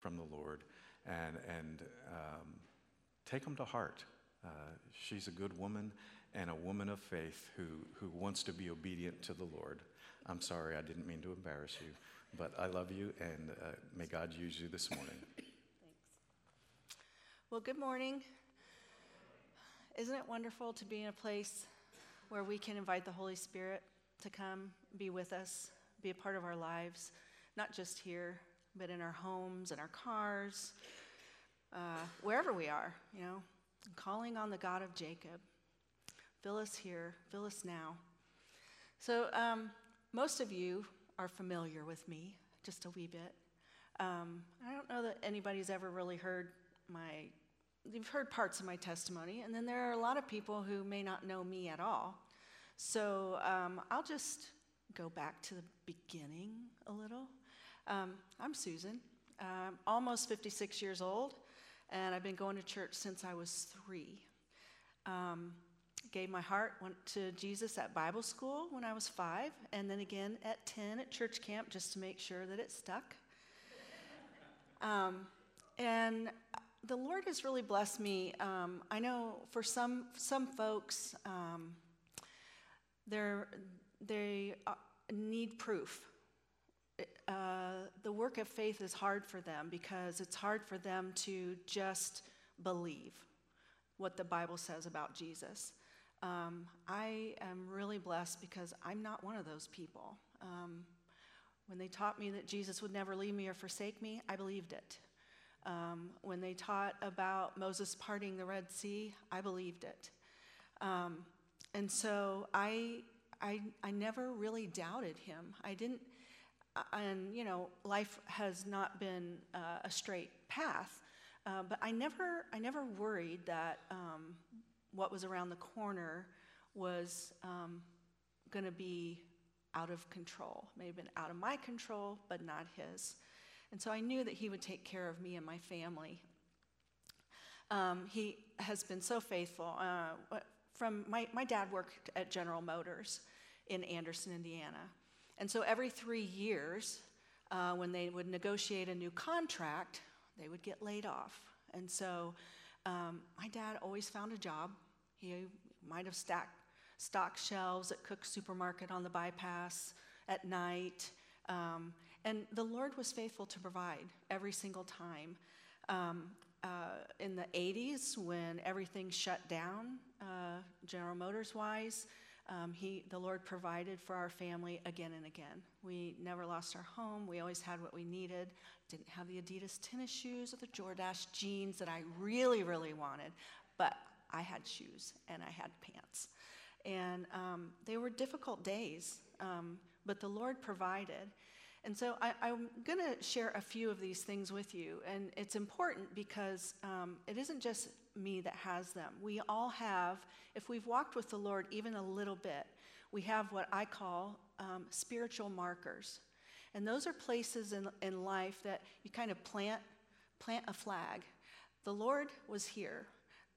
from the Lord and, and um, take them to heart. Uh, she's a good woman and a woman of faith who, who wants to be obedient to the Lord. I'm sorry, I didn't mean to embarrass you, but I love you and uh, may God use you this morning. Thanks. Well, good morning. Isn't it wonderful to be in a place where we can invite the Holy Spirit to come be with us, be a part of our lives, not just here, but in our homes, in our cars, uh, wherever we are, you know, calling on the God of Jacob. Fill us here, fill us now. So, um, most of you are familiar with me, just a wee bit. Um, I don't know that anybody's ever really heard my, you've heard parts of my testimony, and then there are a lot of people who may not know me at all. So, um, I'll just go back to the beginning a little. Um, I'm Susan, I'm almost 56 years old, and I've been going to church since I was three. Um, gave my heart went to jesus at bible school when i was five and then again at 10 at church camp just to make sure that it stuck. Um, and the lord has really blessed me. Um, i know for some some folks um, they uh, need proof uh, the work of faith is hard for them because it's hard for them to just believe what the bible says about jesus um, I am really blessed because I'm not one of those people. Um, when they taught me that Jesus would never leave me or forsake me, I believed it. Um, when they taught about Moses parting the Red Sea, I believed it. Um, and so I, I, I never really doubted him. I didn't, and you know, life has not been uh, a straight path, uh, but I never, I never worried that um, what was around the corner was um, going to be out of control. May have been out of my control, but not his. And so I knew that he would take care of me and my family. Um, he has been so faithful. Uh, from my, my dad worked at General Motors in Anderson, Indiana. And so every three years, uh, when they would negotiate a new contract, they would get laid off. And so um, my dad always found a job. He might have stacked, stocked shelves at Cook Supermarket on the bypass at night. Um, and the Lord was faithful to provide every single time. Um, uh, in the 80s, when everything shut down, uh, General Motors wise, um, he, the Lord provided for our family again and again. We never lost our home. We always had what we needed. Didn't have the Adidas tennis shoes or the Jordache jeans that I really, really wanted, but I had shoes and I had pants. And um, they were difficult days, um, but the Lord provided. And so I, am going to share a few of these things with you. And it's important because um, it isn't just me that has them. We all have, if we've walked with the Lord even a little bit, we have what I call um, spiritual markers. And those are places in, in life that you kind of plant, plant a flag. The Lord was here.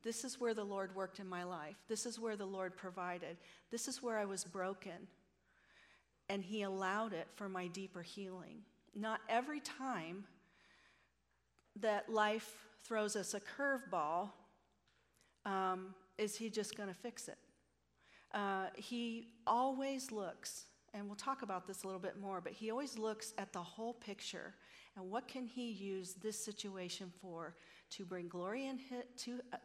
This is where the Lord worked in my life. This is where the Lord provided. This is where I was broken and He allowed it for my deeper healing. Not every time that life throws us a curveball um, is He just going to fix it. Uh, he always looks, and we'll talk about this a little bit more, but He always looks at the whole picture and what can He use this situation for to bring glory in to, uh,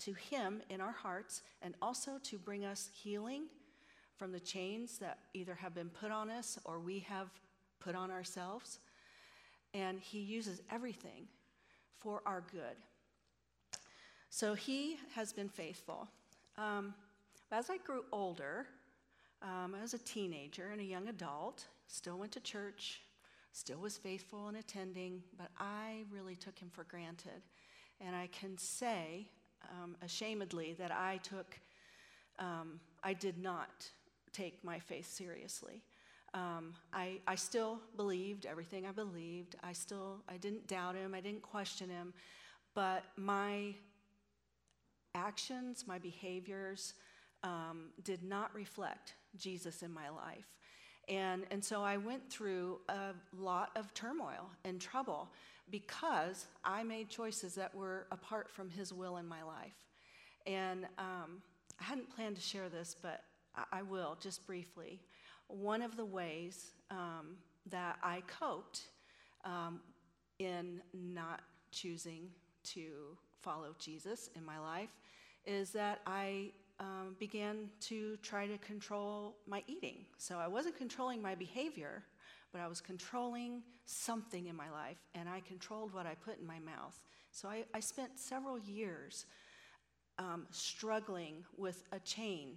to Him in our hearts and also to bring us healing from the chains that either have been put on us or we have put on ourselves. And He uses everything for our good. So He has been faithful. Um, as I grew older, um, as a teenager and a young adult, still went to church, still was faithful in attending, but I really took Him for granted. And I can say, um, ashamedly, that I took, um, I did not take my faith seriously. Um, I, I still believed everything I believed. I still, I didn't doubt him. I didn't question him. But my actions, my behaviors um, did not reflect Jesus in my life. And, and so I went through a lot of turmoil and trouble. because I made choices that were apart from His will in my life. And um, I hadn't planned to share this, but I, I will just briefly. One of the ways um, that I coped um, in not choosing to follow Jesus in my life is that I um, began to try to control my eating. So I wasn't controlling my behavior, but I was controlling something in my life, and I controlled what I put in my mouth. So I, I spent several years um, struggling with a chain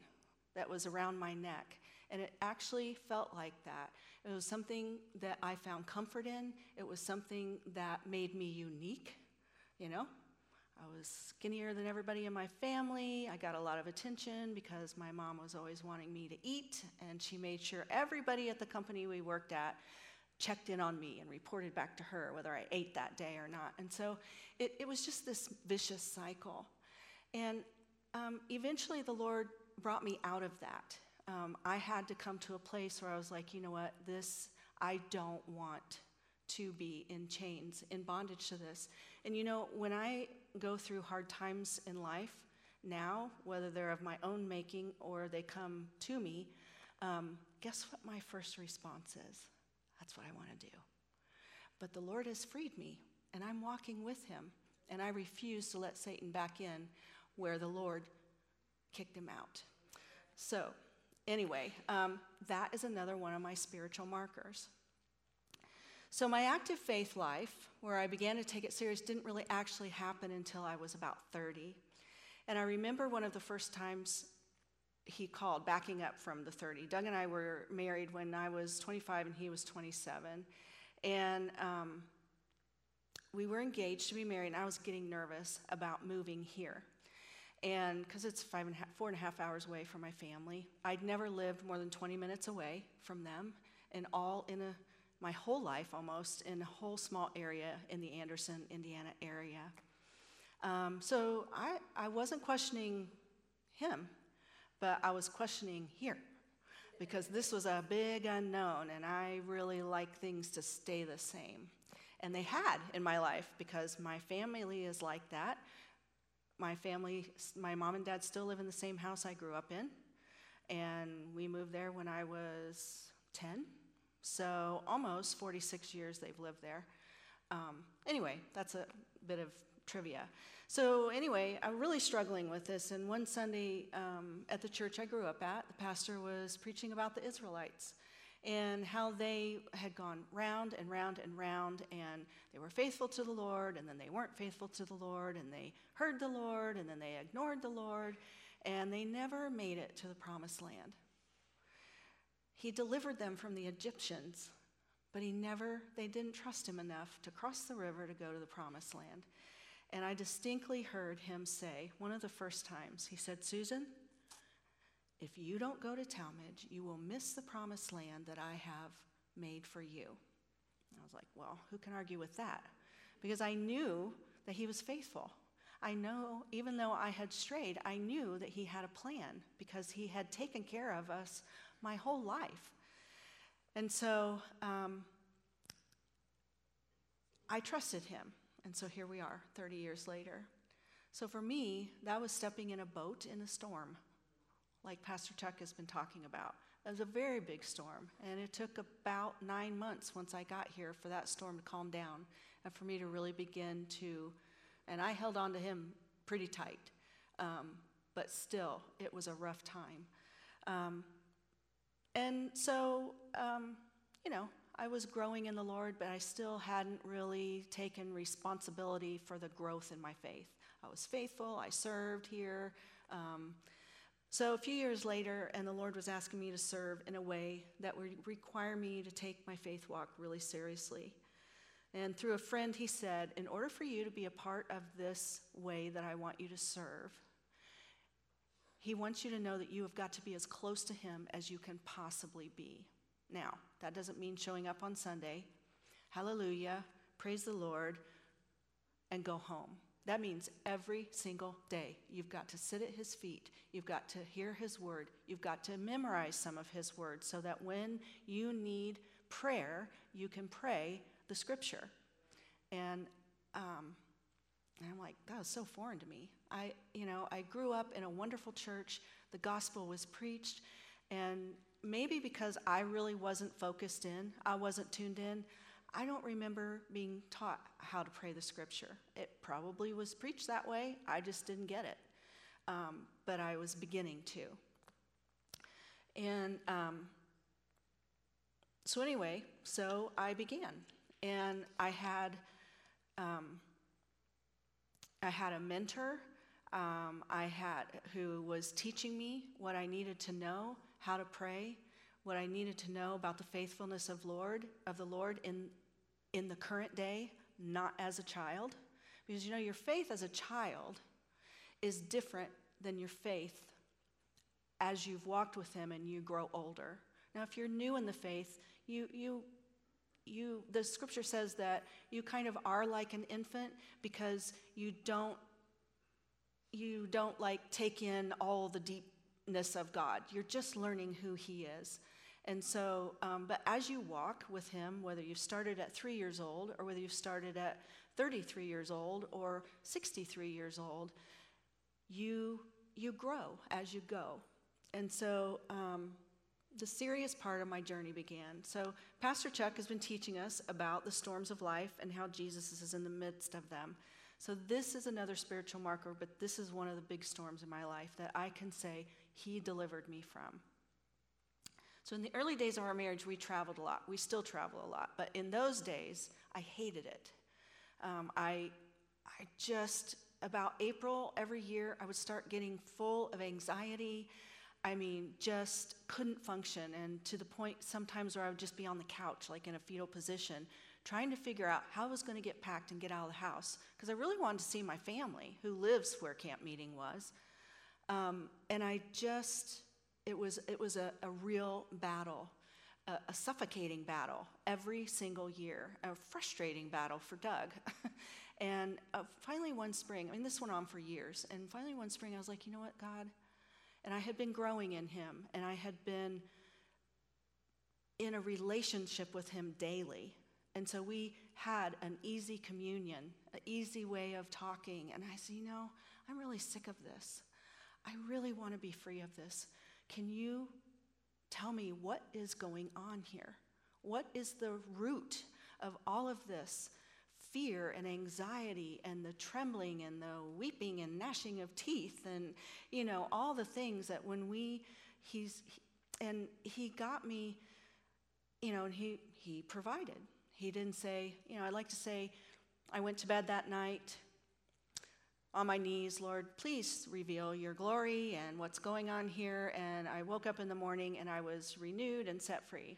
that was around my neck. And it actually felt like that. It was something that I found comfort in. It was something that made me unique, you know? I was skinnier than everybody in my family. I got a lot of attention because my mom was always wanting me to eat, and she made sure everybody at the company we worked at checked in on me and reported back to her whether I ate that day or not. And so it, it was just this vicious cycle. And um, eventually the Lord brought me out of that. Um, I had to come to a place where I was like, you know what, this, I don't want to be in chains, in bondage to this. And you know, when I go through hard times in life now, whether they're of my own making or they come to me, um, guess what my first response is? That's what I want to do. But the Lord has freed me, and I'm walking with Him, and I refuse to let Satan back in where the Lord kicked him out. So, anyway, um, that is another one of my spiritual markers. So, my active faith life, where I began to take it serious, didn't really actually happen until I was about 30. And I remember one of the first times he called, backing up from the 30. Doug and I were married when I was 25 and he was 27. And um, we were engaged to be married, and I was getting nervous about moving here. And because it's five and a half, four and a half hours away from my family, I'd never lived more than 20 minutes away from them, and all in a my whole life almost in a whole small area in the Anderson, Indiana area. Um, so I, I wasn't questioning him, but I was questioning here because this was a big unknown, and I really like things to stay the same. And they had in my life because my family is like that. My family, my mom and dad still live in the same house I grew up in, and we moved there when I was 10 so almost 46 years they've lived there. Um, anyway, that's a bit of trivia. So anyway, I'm really struggling with this. And one Sunday um, at the church I grew up at, the pastor was preaching about the Israelites and how they had gone round and round and round, and they were faithful to the Lord, and then they weren't faithful to the Lord, and they heard the Lord, and then they ignored the Lord, and they never made it to the promised land. He delivered them from the Egyptians, but he never, they didn't trust him enough to cross the river to go to the promised land. And I distinctly heard him say, one of the first times, he said, Susan, if you don't go to Talmage, you will miss the promised land that I have made for you. And I was like, well, who can argue with that? Because I knew that he was faithful. I know, even though I had strayed, I knew that he had a plan because he had taken care of us my whole life. And so um, I trusted him. And so here we are, 30 years later. So for me, that was stepping in a boat in a storm, like Pastor Chuck has been talking about. It was a very big storm, and it took about nine months once I got here for that storm to calm down and for me to really begin to, and I held on to him pretty tight, um, but still, it was a rough time. Um, and so, um, you know, I was growing in the Lord, but I still hadn't really taken responsibility for the growth in my faith. I was faithful, I served here. Um, so a few years later, and the Lord was asking me to serve in a way that would require me to take my faith walk really seriously. And through a friend, he said, In order for you to be a part of this way that I want you to serve, he wants you to know that you have got to be as close to Him as you can possibly be. Now, that doesn't mean showing up on Sunday, hallelujah, praise the Lord, and go home. That means every single day you've got to sit at His feet, you've got to hear His word, you've got to memorize some of His word so that when you need prayer, you can pray the scripture. And, um, and I'm like, that was so foreign to me. I, you know, I grew up in a wonderful church. The gospel was preached. And maybe because I really wasn't focused in, I wasn't tuned in, I don't remember being taught how to pray the scripture. It probably was preached that way. I just didn't get it. Um, but I was beginning to. And um, so, anyway, so I began. And I had, um, I had a mentor um, I had who was teaching me what I needed to know, how to pray, what I needed to know about the faithfulness of Lord of the Lord in in the current day, not as a child, because you know your faith as a child is different than your faith as you've walked with Him and you grow older. Now, if you're new in the faith, you you you the scripture says that you kind of are like an infant because you don't you don't like take in all the deepness of God. You're just learning who He is. And so, um, but as you walk with Him, whether you've started at three years old or whether you've started at 33 years old or 63 years old, you you grow as you go. And so, um, the serious part of my journey began. So, Pastor Chuck has been teaching us about the storms of life and how Jesus is in the midst of them. So, this is another spiritual marker, but this is one of the big storms in my life that I can say He delivered me from. So, in the early days of our marriage, we traveled a lot. We still travel a lot. But in those days, I hated it. Um, I, I just, about April every year, I would start getting full of anxiety I mean, just couldn't function, and to the point sometimes where I would just be on the couch, like in a fetal position, trying to figure out how I was going to get packed and get out of the house because I really wanted to see my family who lives where camp meeting was. Um, and I just, it was, it was a, a real battle, a, a, suffocating battle every single year, a frustrating battle for Doug. and uh, finally, one spring, I mean, this went on for years, and finally, one spring, I was like, you know what, God? And I had been growing in Him, and I had been in a relationship with Him daily. And so we had an easy communion, an easy way of talking. And I said, You know, I'm really sick of this. I really want to be free of this. Can you tell me what is going on here? What is the root of all of this fear and anxiety and the trembling and the weeping and gnashing of teeth and, you know, all the things that when we, he's, and he got me, you know, and he, he provided. He didn't say, you know, I like to say, I went to bed that night on my knees, Lord, please reveal your glory and what's going on here. And I woke up in the morning and I was renewed and set free.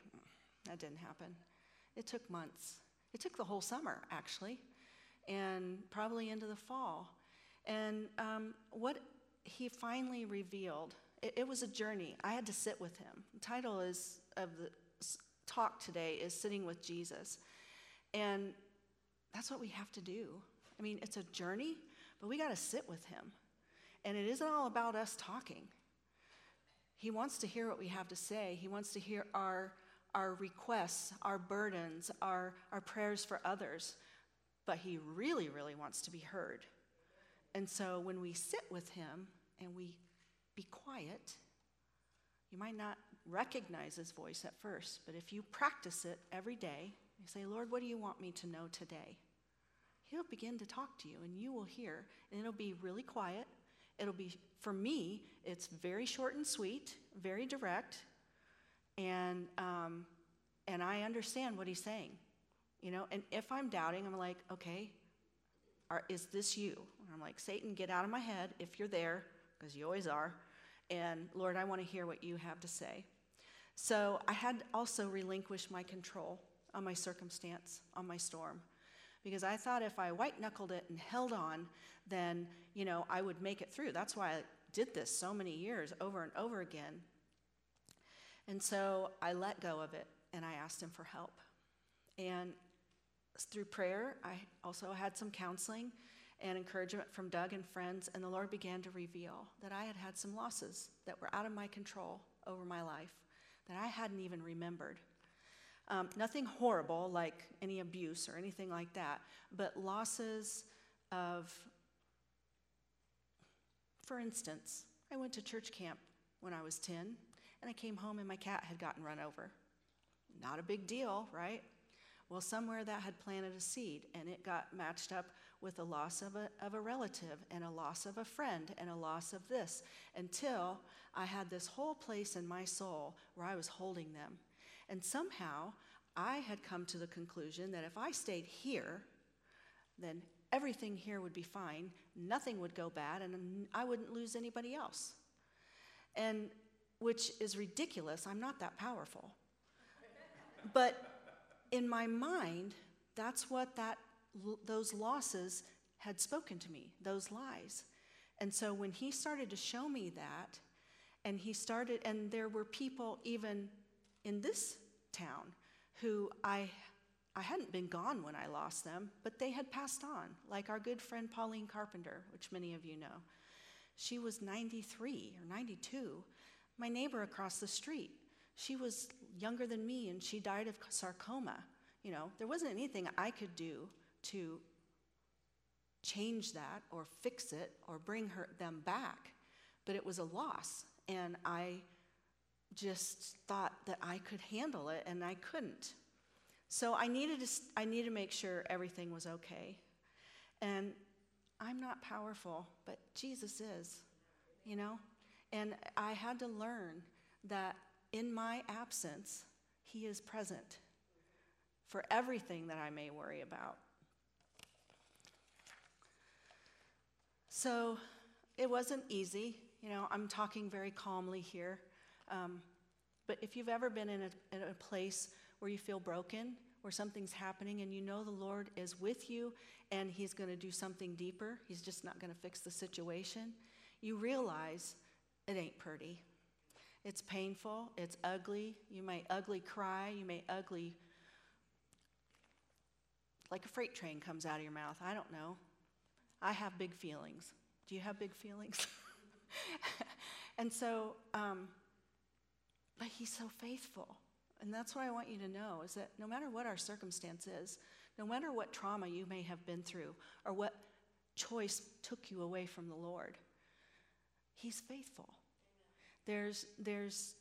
That didn't happen. It took months. It took the whole summer, actually, and probably into the fall. And um, what he finally revealed, it, it was a journey. I had to sit with him. The title is of the talk today is Sitting with Jesus. And that's what we have to do. I mean, it's a journey, but we got to sit with him. And it isn't all about us talking. He wants to hear what we have to say, he wants to hear our, our requests, our burdens, our, our prayers for others. But he really, really wants to be heard. And so when we sit with him and we be quiet, you might not recognize his voice at first, but if you practice it every day, you say, Lord, what do you want me to know today? He'll begin to talk to you and you will hear. And it'll be really quiet. It'll be, for me, it's very short and sweet, very direct. And, um, and I understand what he's saying. You know, and if I'm doubting, I'm like, okay, are, is this you? And I'm like, Satan, get out of my head if you're there, because you always are. And Lord, I want to hear what you have to say. So I had also relinquished my control on my circumstance, on my storm. Because I thought if I white knuckled it and held on, then, you know, I would make it through. That's why I did this so many years over and over again. And so I let go of it and I asked him for help. And through prayer, I also had some counseling and encouragement from Doug and friends, and the Lord began to reveal that I had had some losses that were out of my control over my life that I hadn't even remembered. Um, nothing horrible like any abuse or anything like that, but losses of, for instance, I went to church camp when I was 10, and I came home and my cat had gotten run over. Not a big deal, right? Well, somewhere that had planted a seed, and it got matched up with the loss of a, of a relative, and a loss of a friend, and a loss of this, until I had this whole place in my soul where I was holding them. And somehow I had come to the conclusion that if I stayed here, then everything here would be fine, nothing would go bad, and I wouldn't lose anybody else. And which is ridiculous, I'm not that powerful. But in my mind, that's what that, those losses had spoken to me, those lies. And so when he started to show me that, and he started, and there were people even in this town who I, I hadn't been gone when I lost them, but they had passed on, like our good friend Pauline Carpenter, which many of you know. She was 93 or 92 my neighbor across the street, she was younger than me and she died of sarcoma. You know, there wasn't anything I could do to change that or fix it or bring her them back, but it was a loss and I just thought that I could handle it and I couldn't. So I needed to I needed to make sure everything was okay. And I'm not powerful, but Jesus is. You know? And I had to learn that in my absence, He is present for everything that I may worry about. So it wasn't easy. You know, I'm talking very calmly here. Um, but if you've ever been in a, in a place where you feel broken, where something's happening, and you know the Lord is with you and He's going to do something deeper, He's just not going to fix the situation, you realize it ain't pretty. It's painful, it's ugly. You may ugly cry, you may ugly, like a freight train comes out of your mouth. I don't know. I have big feelings. Do you have big feelings? and so, um, but he's so faithful. And that's what I want you to know is that no matter what our circumstance is, no matter what trauma you may have been through or what choice took you away from the Lord, He's faithful. There's, there's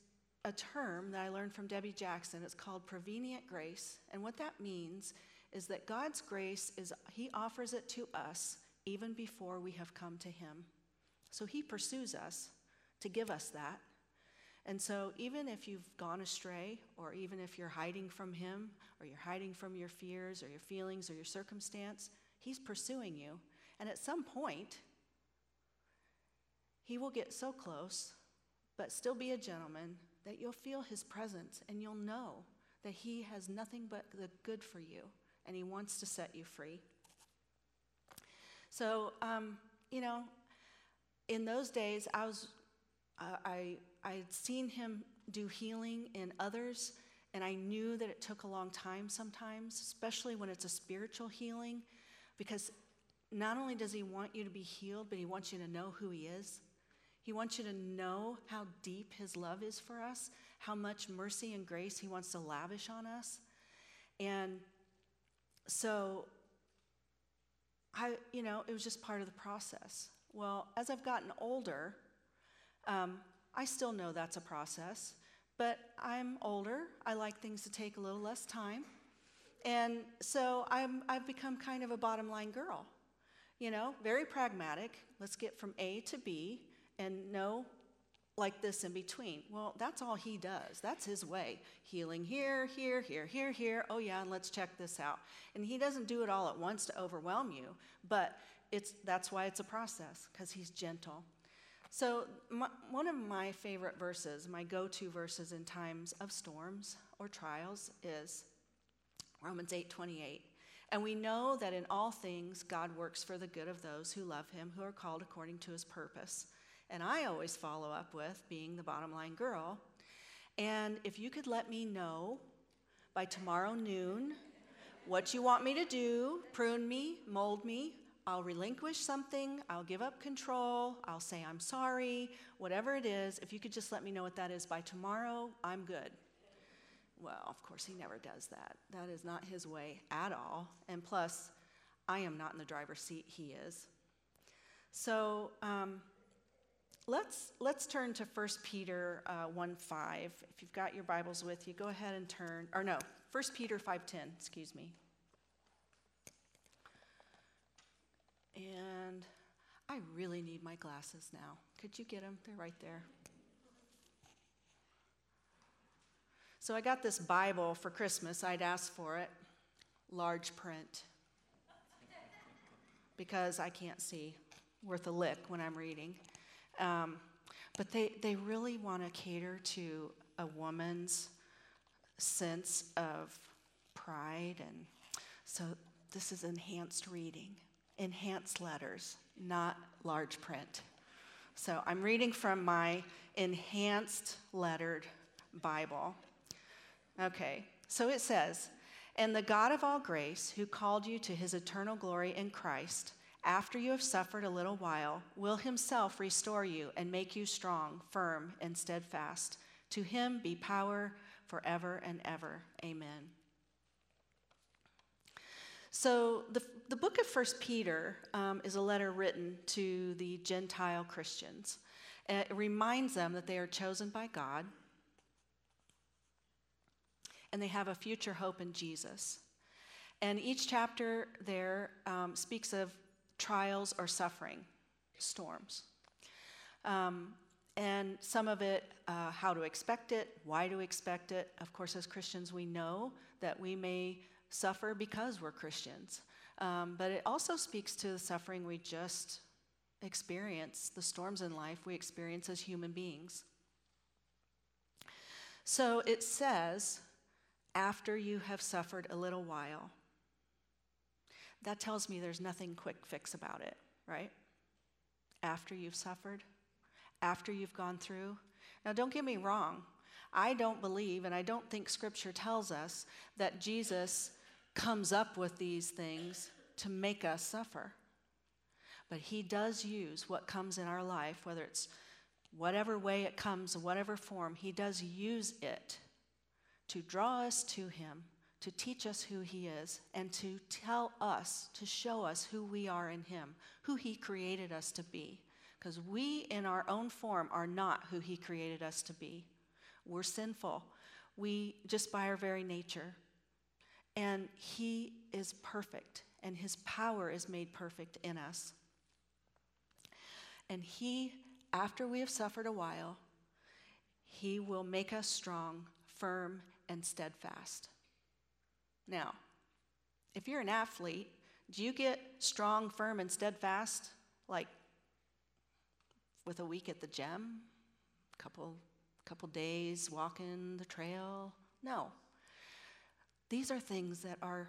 a term that I learned from Debbie Jackson. It's called prevenient grace. And what that means is that God's grace is, He offers it to us even before we have come to Him. So He pursues us to give us that. And so, even if you've gone astray, or even if you're hiding from Him, or you're hiding from your fears, or your feelings, or your circumstance, He's pursuing you. And at some point, He will get so close but still be a gentleman, that you'll feel his presence and you'll know that he has nothing but the good for you and he wants to set you free. So, um, you know, in those days, I was, uh, I, I had seen him do healing in others, and I knew that it took a long time sometimes, especially when it's a spiritual healing, because not only does he want you to be healed, but he wants you to know who he is. He wants you to know how deep His love is for us, how much mercy and grace He wants to lavish on us. And so, I, you know, it was just part of the process. Well, as I've gotten older, um, I still know that's a process, but I'm older. I like things to take a little less time. And so I'm, I've become kind of a bottom line girl, you know, very pragmatic. Let's get from A to B and no like this in between. Well, that's all he does. That's his way. Healing here, here, here, here, here. Oh, yeah, and let's check this out. And he doesn't do it all at once to overwhelm you, but it's, that's why it's a process, because he's gentle. So, my, one of my favorite verses, my go to verses in times of storms or trials, is Romans 8 28. And we know that in all things God works for the good of those who love him, who are called according to his purpose. And I always follow up with being the bottom line girl. And if you could let me know by tomorrow noon what you want me to do, prune me, mold me, I'll relinquish something, I'll give up control, I'll say I'm sorry, whatever it is, if you could just let me know what that is by tomorrow, I'm good. Well, of course, he never does that. That is not his way at all. And plus, I am not in the driver's seat, he is. So um, let's, let's turn to 1 Peter uh, 1 5. If you've got your Bibles with you, go ahead and turn, or no, 1 Peter 5 10, excuse me. And I really need my glasses now. Could you get them? They're right there. So I got this Bible for Christmas. I'd asked for it, large print, because I can't see worth a lick when I'm reading. Um, but they, they really want to cater to a woman's sense of pride. And so this is enhanced reading, enhanced letters, not large print. So I'm reading from my enhanced lettered Bible. Okay, so it says, And the God of all grace, who called you to his eternal glory in Christ, after you have suffered a little while, will himself restore you and make you strong, firm, and steadfast. To him be power forever and ever. Amen. So, the, the book of First Peter um, is a letter written to the Gentile Christians. It reminds them that they are chosen by God and they have a future hope in Jesus. And each chapter there um, speaks of trials or suffering, storms. Um, and some of it, uh, how to expect it, why to expect it. Of course, as Christians, we know that we may suffer because we're Christians. Um, but it also speaks to the suffering we just experience, the storms in life we experience as human beings. So it says, after you have suffered a little while. That tells me there's nothing quick fix about it, right? After you've suffered, after you've gone through. Now, don't get me wrong. I don't believe, and I don't think Scripture tells us that Jesus comes up with these things to make us suffer. But He does use what comes in our life, whether it's whatever way it comes, whatever form, He does use it to draw us to Him, to teach us who He is, and to tell us, to show us who we are in Him, who He created us to be. Because we, in our own form, are not who He created us to be. We're sinful. We, just by our very nature. And He is perfect, and His power is made perfect in us. And He, after we have suffered a while, He will make us strong, firm, and steadfast. Now, if you're an athlete, do you get strong, firm, and steadfast like with a week at the gym? Couple couple days walking the trail? No. These are things that are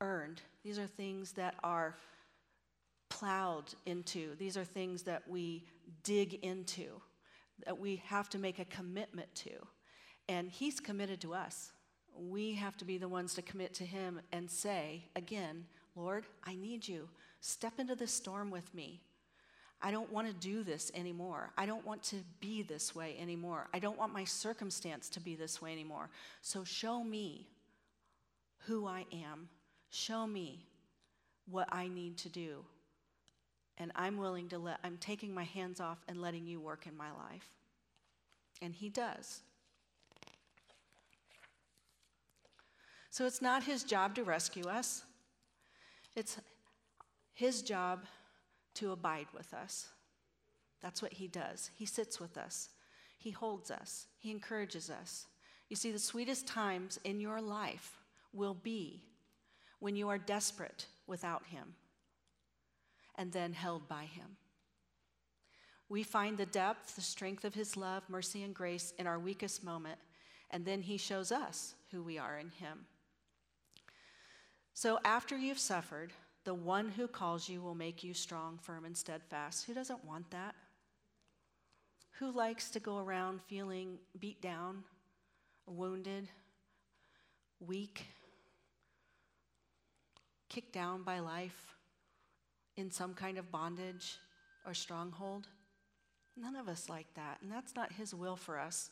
earned. These are things that are plowed into. These are things that we dig into, that we have to make a commitment to. And He's committed to us. We have to be the ones to commit to Him and say, again, Lord, I need you. Step into this storm with me. I don't want to do this anymore. I don't want to be this way anymore. I don't want my circumstance to be this way anymore. So show me who I am. Show me what I need to do. And I'm willing to let, I'm taking my hands off and letting you work in my life. And He does. So it's not his job to rescue us, it's his job to abide with us. That's what he does. He sits with us, he holds us, he encourages us. You see, the sweetest times in your life will be when you are desperate without him and then held by him. We find the depth, the strength of his love, mercy, and grace in our weakest moment, and then he shows us who we are in him. So after you've suffered, the one who calls you will make you strong, firm, and steadfast. Who doesn't want that? Who likes to go around feeling beat down, wounded, weak, kicked down by life, in some kind of bondage or stronghold? None of us like that, and that's not His will for us.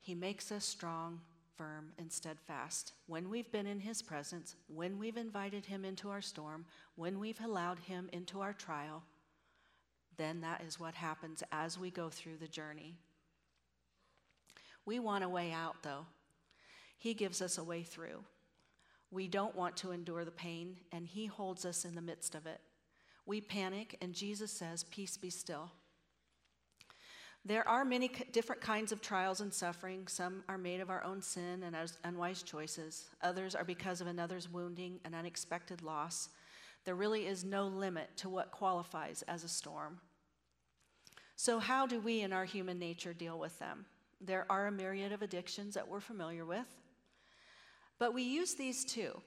He makes us strong, firm, and steadfast. When we've been in His presence, when we've invited Him into our storm, when we've allowed Him into our trial, then that is what happens as we go through the journey. We want a way out, though. He gives us a way through. We don't want to endure the pain, and He holds us in the midst of it. We panic, and Jesus says, Peace be still. There are many different kinds of trials and suffering. Some are made of our own sin and unwise choices. Others are because of another's wounding and unexpected loss. There really is no limit to what qualifies as a storm. So, how do we in our human nature deal with them? There are a myriad of addictions that we're familiar with, but we use these too.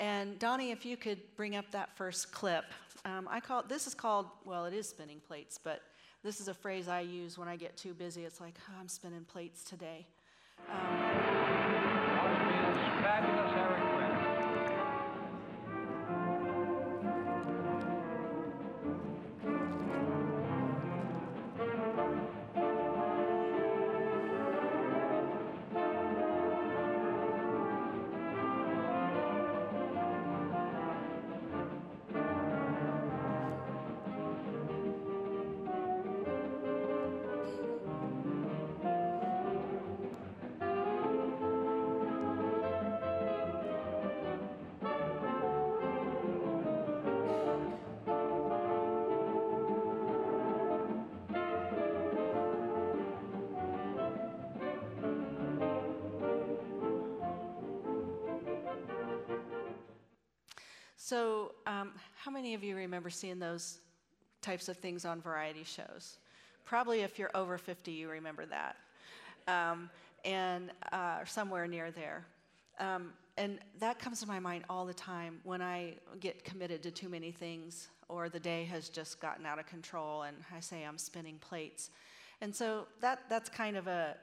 And Donnie, if you could bring up that first clip, um, I call this is called well, it is spinning plates, but this is a phrase I use when I get too busy. It's like, oh, I'm spinning plates today. Um, how many of you remember seeing those types of things on variety shows? Probably if you're over 50, you remember that. Um, and uh, somewhere near there. Um, and that comes to my mind all the time when I get committed to too many things or the day has just gotten out of control and I say I'm spinning plates. And so that, that's kind of a,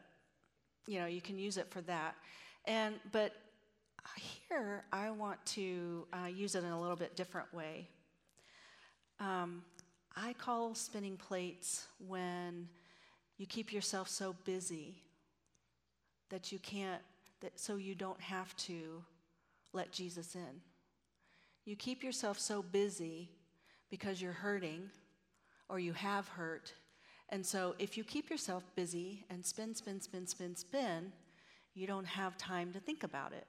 you know, you can use it for that. And, but here, I want to uh, use it in a little bit different way. Um, I call spinning plates when you keep yourself so busy that you can't, that, so you don't have to let Jesus in. You keep yourself so busy because you're hurting or you have hurt. And so if you keep yourself busy and spin, spin, spin, spin, spin, you don't have time to think about it.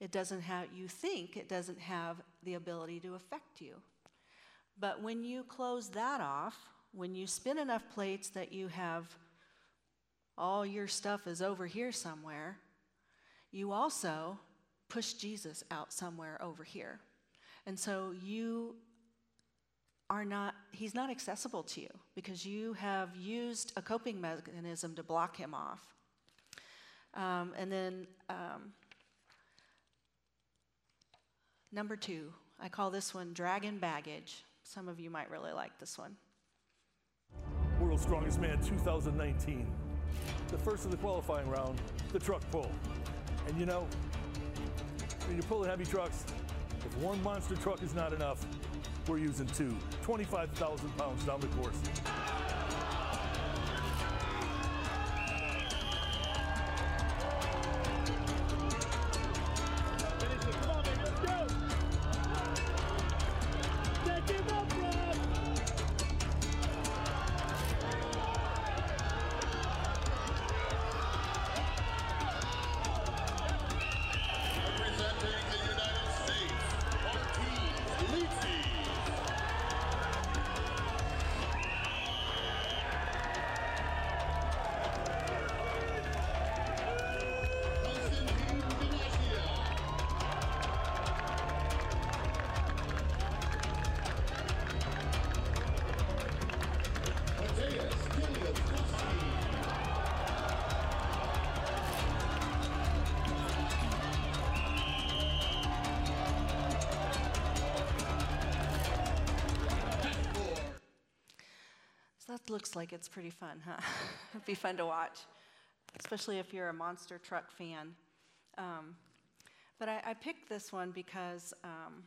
It doesn't have, you think it doesn't have the ability to affect you. But when you close that off, when you spin enough plates that you have all your stuff is over here somewhere, you also push Jesus out somewhere over here. And so you are not, he's not accessible to you because you have used a coping mechanism to block him off. Um, and then um, Number two, I call this one Dragon Baggage. Some of you might really like this one. World's Strongest Man 2019. The first of the qualifying round, the truck pull. And you know, when you're pulling heavy trucks, if one monster truck is not enough, we're using two. 25,000 pounds down the course. Pretty fun, huh? It'd be fun to watch, especially if you're a monster truck fan. Um, but I, I, picked this one because um,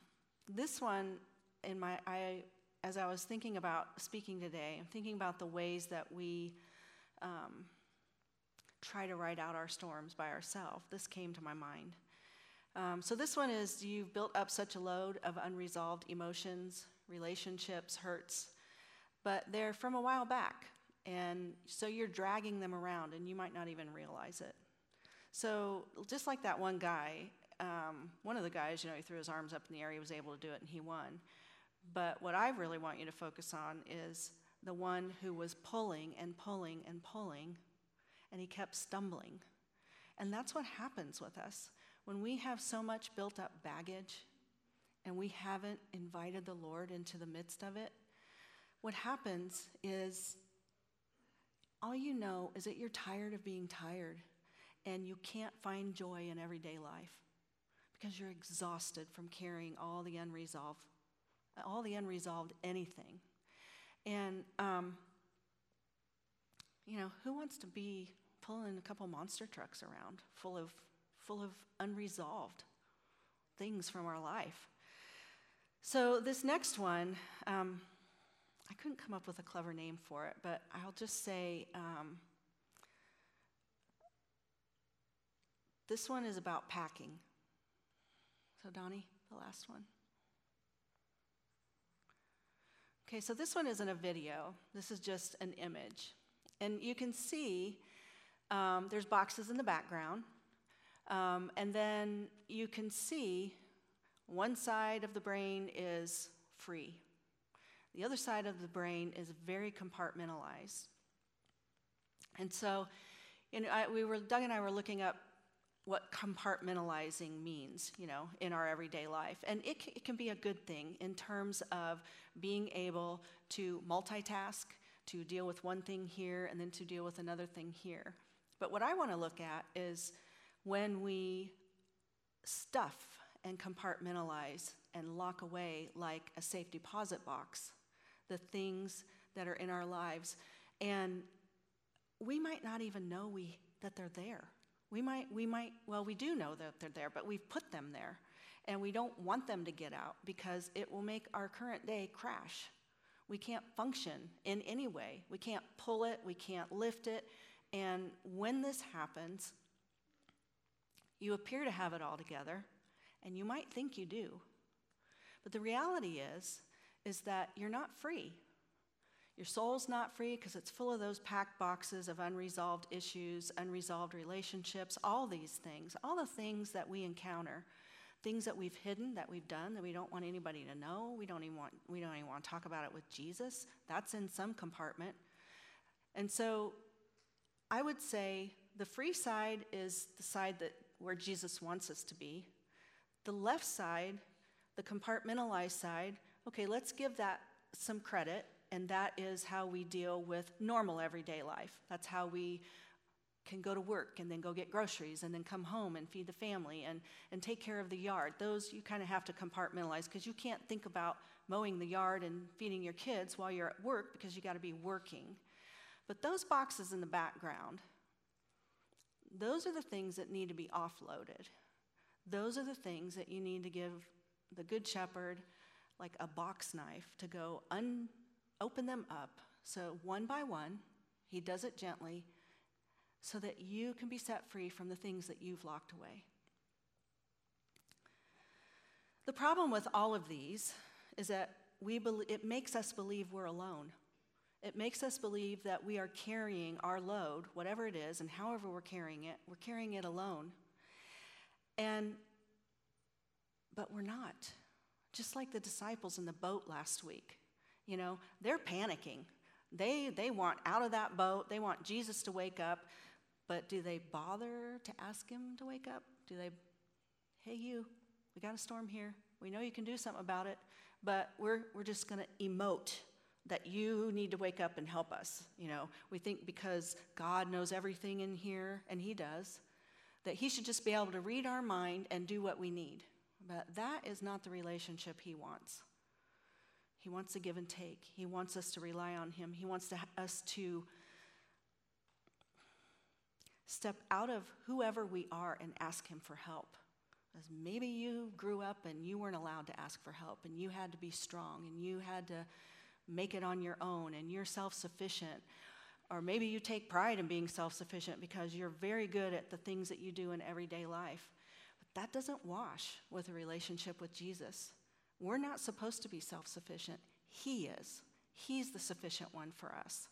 this one, in my, I, as I was thinking about speaking today, I'm thinking about the ways that we um, try to ride out our storms by ourselves. This came to my mind. Um, so, this one is you've built up such a load of unresolved emotions, relationships, hurts, but they're from a while back. And so you're dragging them around and you might not even realize it. So, just like that one guy, um, one of the guys, you know, he threw his arms up in the air, he was able to do it, and he won. But what I really want you to focus on is the one who was pulling and pulling and pulling, and he kept stumbling. And that's what happens with us. When we have so much built up baggage and we haven't invited the Lord into the midst of it, what happens is all you know is that you're tired of being tired and you can't find joy in everyday life because you're exhausted from carrying all the unresolved all the unresolved anything. And um, you know who wants to be pulling a couple monster trucks around full of full of unresolved things from our life? So this next one um, i couldn't come up with a clever name for it but i'll just say um, this one is about packing so, Donnie, the last one. Okay, so this one isn't a video, this is just an image. And you can see um, there's boxes in the background, um, and then you can see one side of the brain is free, the other side of the brain is very compartmentalized. And so, you know, I, we were Doug and I were looking up what compartmentalizing means, you know, in our everyday life. And it, c- it can be a good thing in terms of being able to multitask, to deal with one thing here and then to deal with another thing here. But what I want to look at is when we stuff and compartmentalize and lock away like a safe deposit box the things that are in our lives and we might not even know we that they're there we might, we might, well, we do know that they're there, but we've put them there. And we don't want them to get out because it will make our current day crash. We can't function in any way. We can't pull it, we can't lift it. And when this happens, you appear to have it all together, and you might think you do. But the reality is, is that you're not free. Your soul's not free because it's full of those packed boxes of unresolved issues, unresolved relationships, all these things, all the things that we encounter, things that we've hidden, that we've done, that we don't want anybody to know. We don't even want, we don't even want to talk about it with Jesus. That's in some compartment. And so I would say the free side is the side that where Jesus wants us to be. The left side, the compartmentalized side, okay, let's give that some credit and that is how we deal with normal everyday life. That's how we can go to work and then go get groceries and then come home and feed the family and, and take care of the yard. Those you kind of have to compartmentalize because you can't think about mowing the yard and feeding your kids while you're at work because you got to be working. But those boxes in the background, those are the things that need to be offloaded. Those are the things that you need to give the Good Shepherd like a box knife to go un open them up. So, one by one, he does it gently so that you can be set free from the things that you've locked away. The problem with all of these is that we be- it makes us believe we're alone. It makes us believe that we are carrying our load, whatever it is, and however we're carrying it, we're carrying it alone. And but we're not. Just like the disciples in the boat last week. You know, they're panicking. They, they want out of that boat, they want Jesus to wake up, but do they bother to ask him to wake up? Do they, hey, you, we got a storm here. We know you can do something about it, but we're, we're just going to emote that you need to wake up and help us. You know, we think because God knows everything in here, and He does, that He should just be able to read our mind and do what we need. But that is not the relationship He wants. He wants to give and take. He wants us to rely on Him. He wants to, us to step out of whoever we are and ask Him for help. As maybe you grew up and you weren't allowed to ask for help, and you had to be strong, and you had to make it on your own, and you're self sufficient. or maybe you take pride in being self sufficient because you're very good at the things that you do in everyday life. That doesn't wash with a relationship with Jesus. We're not supposed to be self sufficient, He is. He's the sufficient one for us.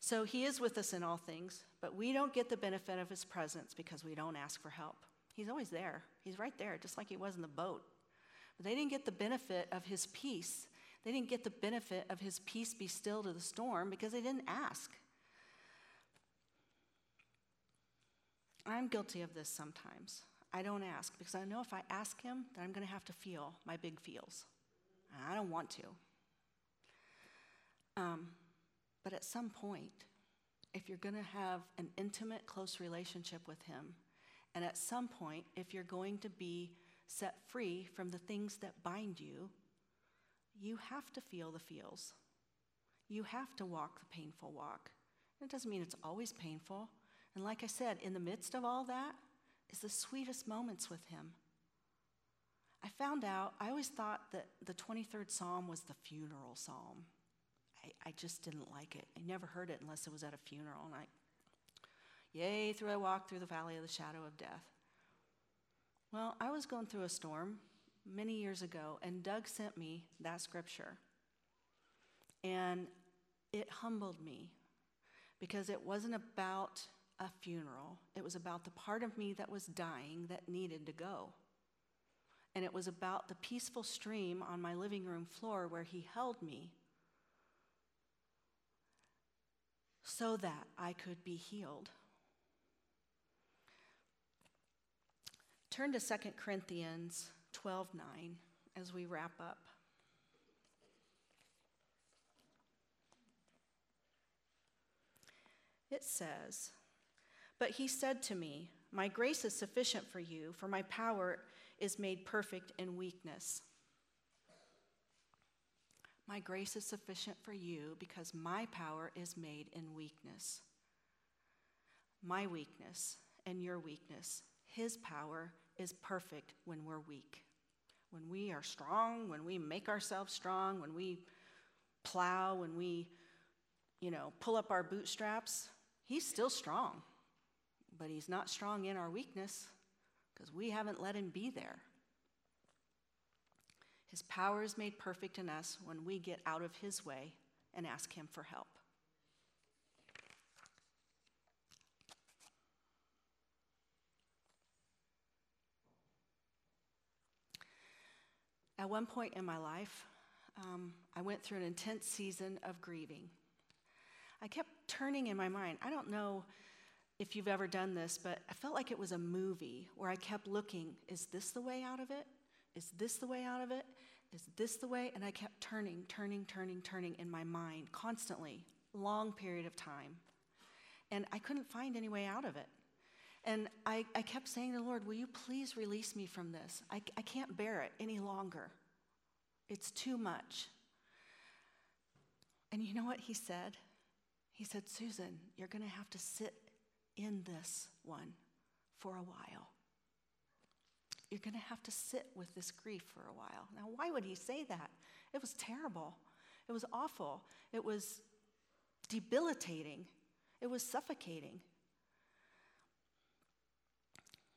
So He is with us in all things, but we don't get the benefit of His presence because we don't ask for help. He's always there, He's right there, just like He was in the boat. But they didn't get the benefit of His peace they didn't get the benefit of his peace be still to the storm because they didn't ask. I'm guilty of this sometimes. I don't ask because I know if I ask him, then I'm going to have to feel my big feels. I don't want to. Um, but at some point, if you're going to have an intimate, close relationship with him, and at some point, if you're going to be set free from the things that bind you, you have to feel the feels. You have to walk the painful walk. It doesn't mean it's always painful. And like I said, in the midst of all that is the sweetest moments with Him. I found out, I always thought that the 23rd Psalm was the funeral psalm. I, I just didn't like it. I never heard it unless it was at a funeral. And I, yea, through I walk through the valley of the shadow of death. Well, I was going through a storm many years ago, and Doug sent me that scripture. And it humbled me because it wasn't about a funeral, it was about the part of me that was dying that needed to go. And it was about the peaceful stream on my living room floor where he held me so that I could be healed. Turn to 2 Corinthians 12 9 as we wrap up. It says, But he said to me, My grace is sufficient for you, for my power is made perfect in weakness. My grace is sufficient for you because my power is made in weakness. My weakness and your weakness, his power is perfect when we're weak when we are strong, when we make ourselves strong, when we plow, when we, you know, pull up our bootstraps, he's still strong. But he's not strong in our weakness because we haven't let him be there. His power is made perfect in us when we get out of his way and ask him for help. At one point in my life, um, I went through an intense season of grieving. I kept turning in my mind. I don't know if you've ever done this, but I felt like it was a movie where I kept looking is this the way out of it? Is this the way out of it? Is this the way? And I kept turning, turning, turning, turning in my mind constantly, long period of time. And I couldn't find any way out of it. And I, I kept saying to the Lord, Will you please release me from this? I, I can't bear it any longer. It's too much. And you know what he said? He said, Susan, you're going to have to sit in this one for a while. You're going to have to sit with this grief for a while. Now, why would he say that? It was terrible. It was awful. It was debilitating. It was suffocating.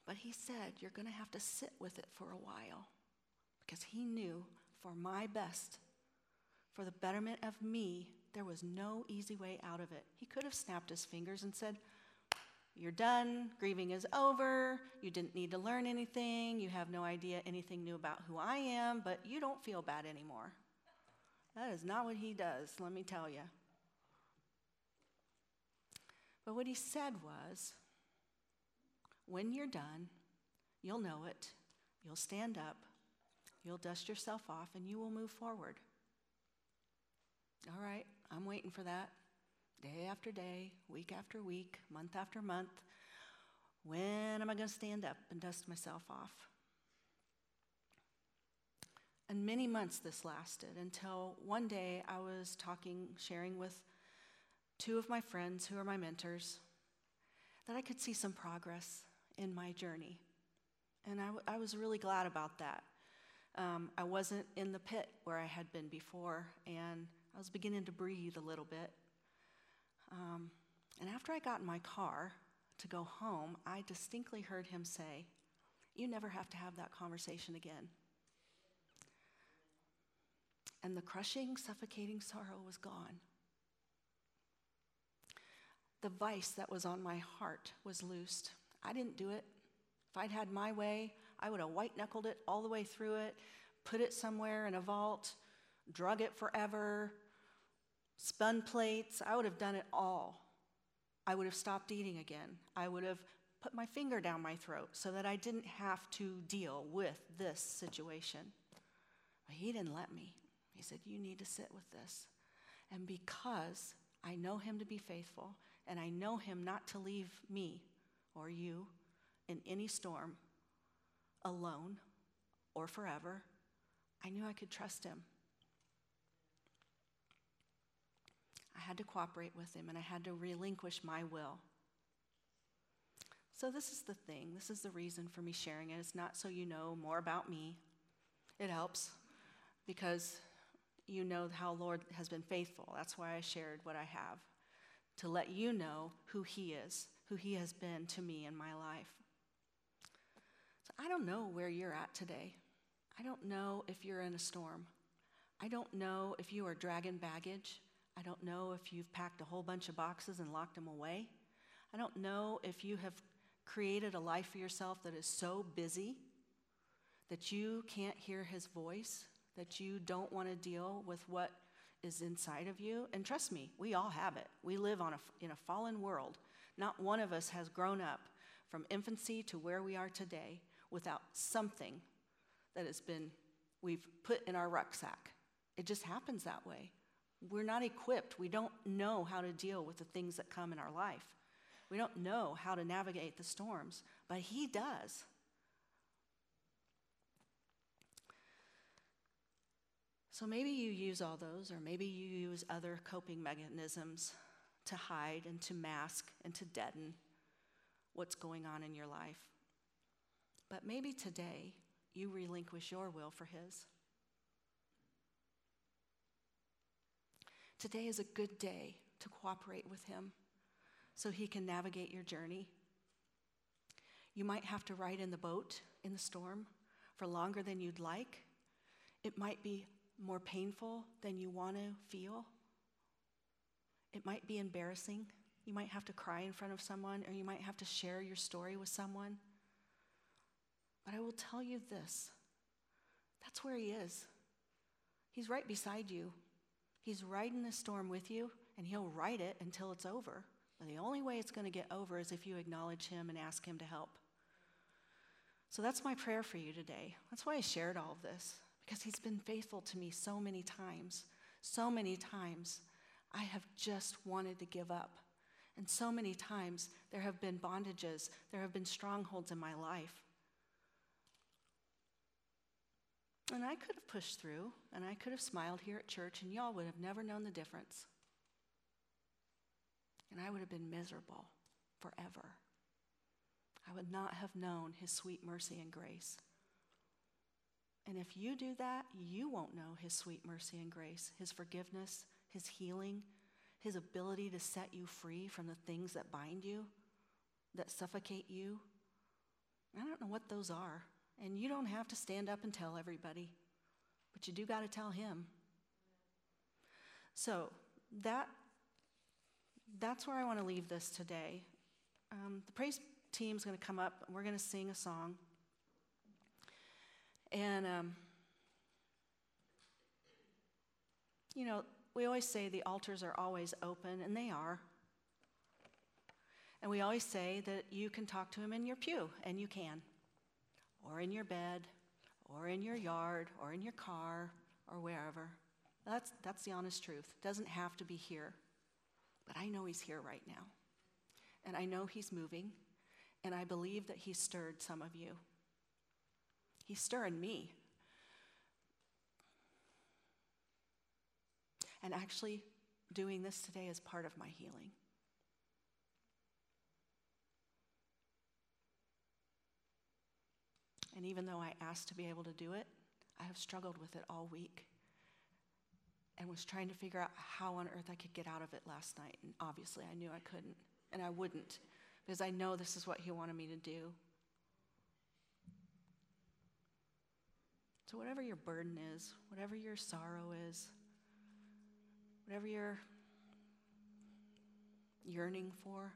But he said, You're going to have to sit with it for a while because he knew for my best, for the betterment of me, there was no easy way out of it. He could have snapped his fingers and said, You're done, grieving is over, you didn't need to learn anything, you have no idea anything new about who I am, but you don't feel bad anymore. That is not what he does, let me tell you. But what he said was, when you're done, you'll know it. You'll stand up, you'll dust yourself off, and you will move forward. All right, I'm waiting for that. Day after day, week after week, month after month. When am I going to stand up and dust myself off? And many months this lasted until one day I was talking, sharing with two of my friends who are my mentors, that I could see some progress in my journey. And I, w- I was really glad about that. Um, I wasn't in the pit where I had been before, and I was beginning to breathe a little bit. And after I got in my car to go home, I distinctly heard him say, You never have to have that conversation again. And the crushing, suffocating sorrow was gone. The vice that was on my heart was loosed. I didn't do it. If I'd had my way, I would have white knuckled it all the way through it, put it somewhere in a vault, drug it forever, spun plates. I would have done it all. I would have stopped eating again. I would have put my finger down my throat so that I didn't have to deal with this situation. But he didn't let me. He said, You need to sit with this. And because I know him to be faithful and I know him not to leave me or you in any storm alone or forever, I knew I could trust him. I had to cooperate with him and I had to relinquish my will. So, this is the thing. This is the reason for me sharing it. It's not so you know more about me. It helps because you know how Lord has been faithful. That's why I shared what I have to let you know who He is, who He has been to me in my life. So I don't know where you're at today. I don't know if you're in a storm. I don't know if you are dragging baggage. I don't know if you've packed a whole bunch of boxes and locked them away. I don't know if you have created a life for yourself that is so busy that you can't hear his voice, that you don't want to deal with what is inside of you. And trust me, we all have it. We live on a, in a fallen world. Not one of us has grown up from infancy to where we are today without something that has been, we've put in our rucksack. It just happens that way. We're not equipped. We don't know how to deal with the things that come in our life. We don't know how to navigate the storms, but He does. So maybe you use all those, or maybe you use other coping mechanisms to hide and to mask and to deaden what's going on in your life. But maybe today you relinquish your will for His. Today is a good day to cooperate with Him so He can navigate your journey. You might have to ride in the boat in the storm for longer than you'd like. It might be more painful than you want to feel. It might be embarrassing. You might have to cry in front of someone, or you might have to share your story with someone. But I will tell you this that's where He is. He's right beside you. He's riding the storm with you, and He'll ride it until it's over. And the only way it's going to get over is if you acknowledge Him and ask Him to help. So that's my prayer for you today. That's why I shared all of this, because He's been faithful to me so many times. So many times I have just wanted to give up. And so many times there have been bondages, there have been strongholds in my life And I could have pushed through and I could have smiled here at church, and y'all would have never known the difference. And I would have been miserable forever. I would not have known his sweet mercy and grace. And if you do that, you won't know his sweet mercy and grace, his forgiveness, his healing, his ability to set you free from the things that bind you, that suffocate you. I don't know what those are. And you don't have to stand up and tell everybody, but you do got to tell him. So that that's where I want to leave this today. Um, the praise team is going to come up and we're going to sing a song. And, um, you know, we always say the altars are always open, and they are. And we always say that you can talk to him in your pew, and you can or in your bed, or in your yard, or in your car, or wherever. That's, that's the honest truth. It doesn't have to be here. But I know He's here right now. And I know He's moving. And I believe that He's stirred some of you. He's stirring me. And actually, doing this today is part of my healing. And even though I asked to be able to do it, I have struggled with it all week. and was trying to figure out how on earth I could get out of it last night. And obviously, I knew I couldn't, and I wouldn't, because I know this is what He wanted me to do. So, whatever your burden is, whatever your sorrow is, whatever you're yearning for,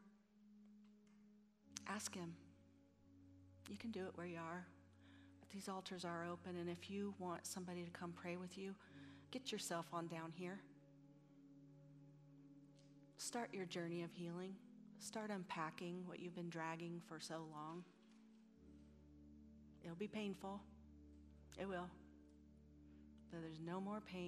ask Him. You can do it where you are. These altars are open, and if you want somebody to come pray with you, get yourself on down here. Start your journey of healing. Start unpacking what you've been dragging for so long. It'll be painful. It will. But there's no more pain.